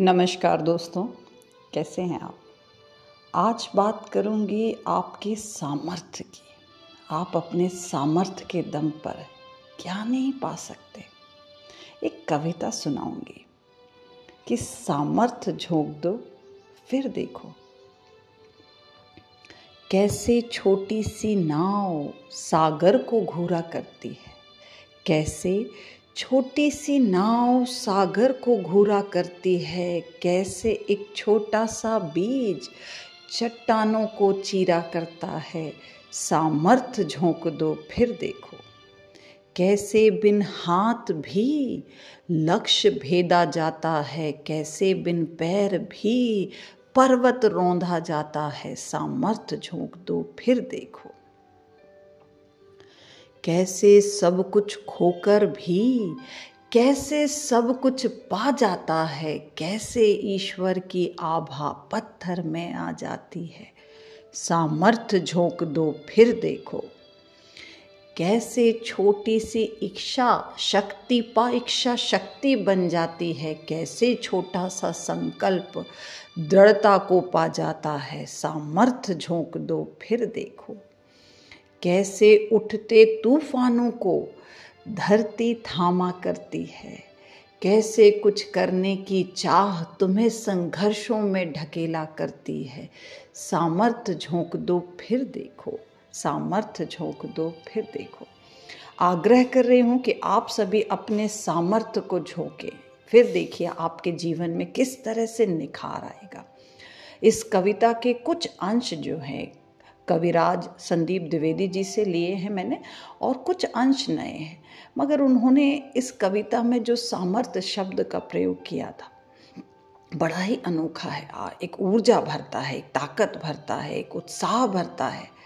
नमस्कार दोस्तों, कैसे हैं आप? आज बात करूँगी आपके सामर्थ्य की। आप अपने सामर्थ्य के दम पर क्या नहीं पा सकते? एक कविता सुनाऊँगी कि सामर्थ्य झोंक दो, फिर देखो। कैसे छोटी सी नाव सागर को घूरा करती है, कैसे छोटी सी नाव सागर को घूरा करती है। कैसे एक छोटा सा बीज चट्टानों को चीरा करता है। सामर्थ्य झोंक दो, फिर देखो। कैसे बिन हाथ भी लक्ष्य भेदा जाता है। कैसे बिन पैर भी पर्वत रौंधा जाता है। सामर्थ्य झोंक दो, फिर देखो। कैसे सब कुछ खोकर भी, कैसे सब कुछ पा जाता है, कैसे ईश्वर की आभा पत्थर में आ जाती है। सामर्थ्य झोंक दो, फिर देखो। कैसे छोटी सी इच्छा, शक्ति पा इच्छा, शक्ति बन जाती है, कैसे छोटा सा संकल्प दृढ़ता को पा जाता है। सामर्थ्य झोंक दो, फिर देखो। कैसे उठते तूफानों को धरती थामा करती है? कैसे कुछ करने की चाह तुम्हें संघर्षों में ढकेला करती है? सामर्थ्य झोंक दो, फिर देखो। सामर्थ्य झोंक दो, फिर देखो। आग्रह कर रही हूँ कि आप सभी अपने सामर्थ्य को झोंके। फिर देखिए आपके जीवन में किस तरह से निखार आएगा। इस कविता के कुछ अंश जो हैं कविराज संदीप द्विवेदी जी से लिए हैं मैंने, और कुछ अंश नए हैं। मगर उन्होंने इस कविता में जो सामर्थ्य शब्द का प्रयोग किया था, बड़ा ही अनोखा है। एक ऊर्जा भरता है, एक ताकत भरता है, एक उत्साह भरता है।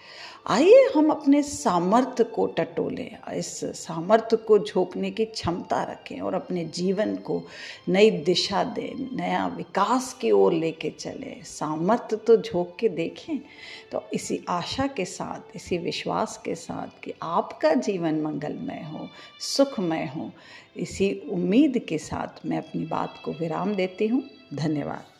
आइए हम अपने सामर्थ्य को टटोलें, इस सामर्थ्य को झोंकने की क्षमता रखें और अपने जीवन को नई दिशा दें, नया विकास की ओर लेके चलें। सामर्थ्य तो झोंक के देखें तो इसी आशा के साथ, इसी विश्वास के साथ कि आपका जीवन मंगलमय हो, सुखमय हो। इसी उम्मीद के साथ मैं अपनी बात को विराम देती हूँ। धन्यवाद।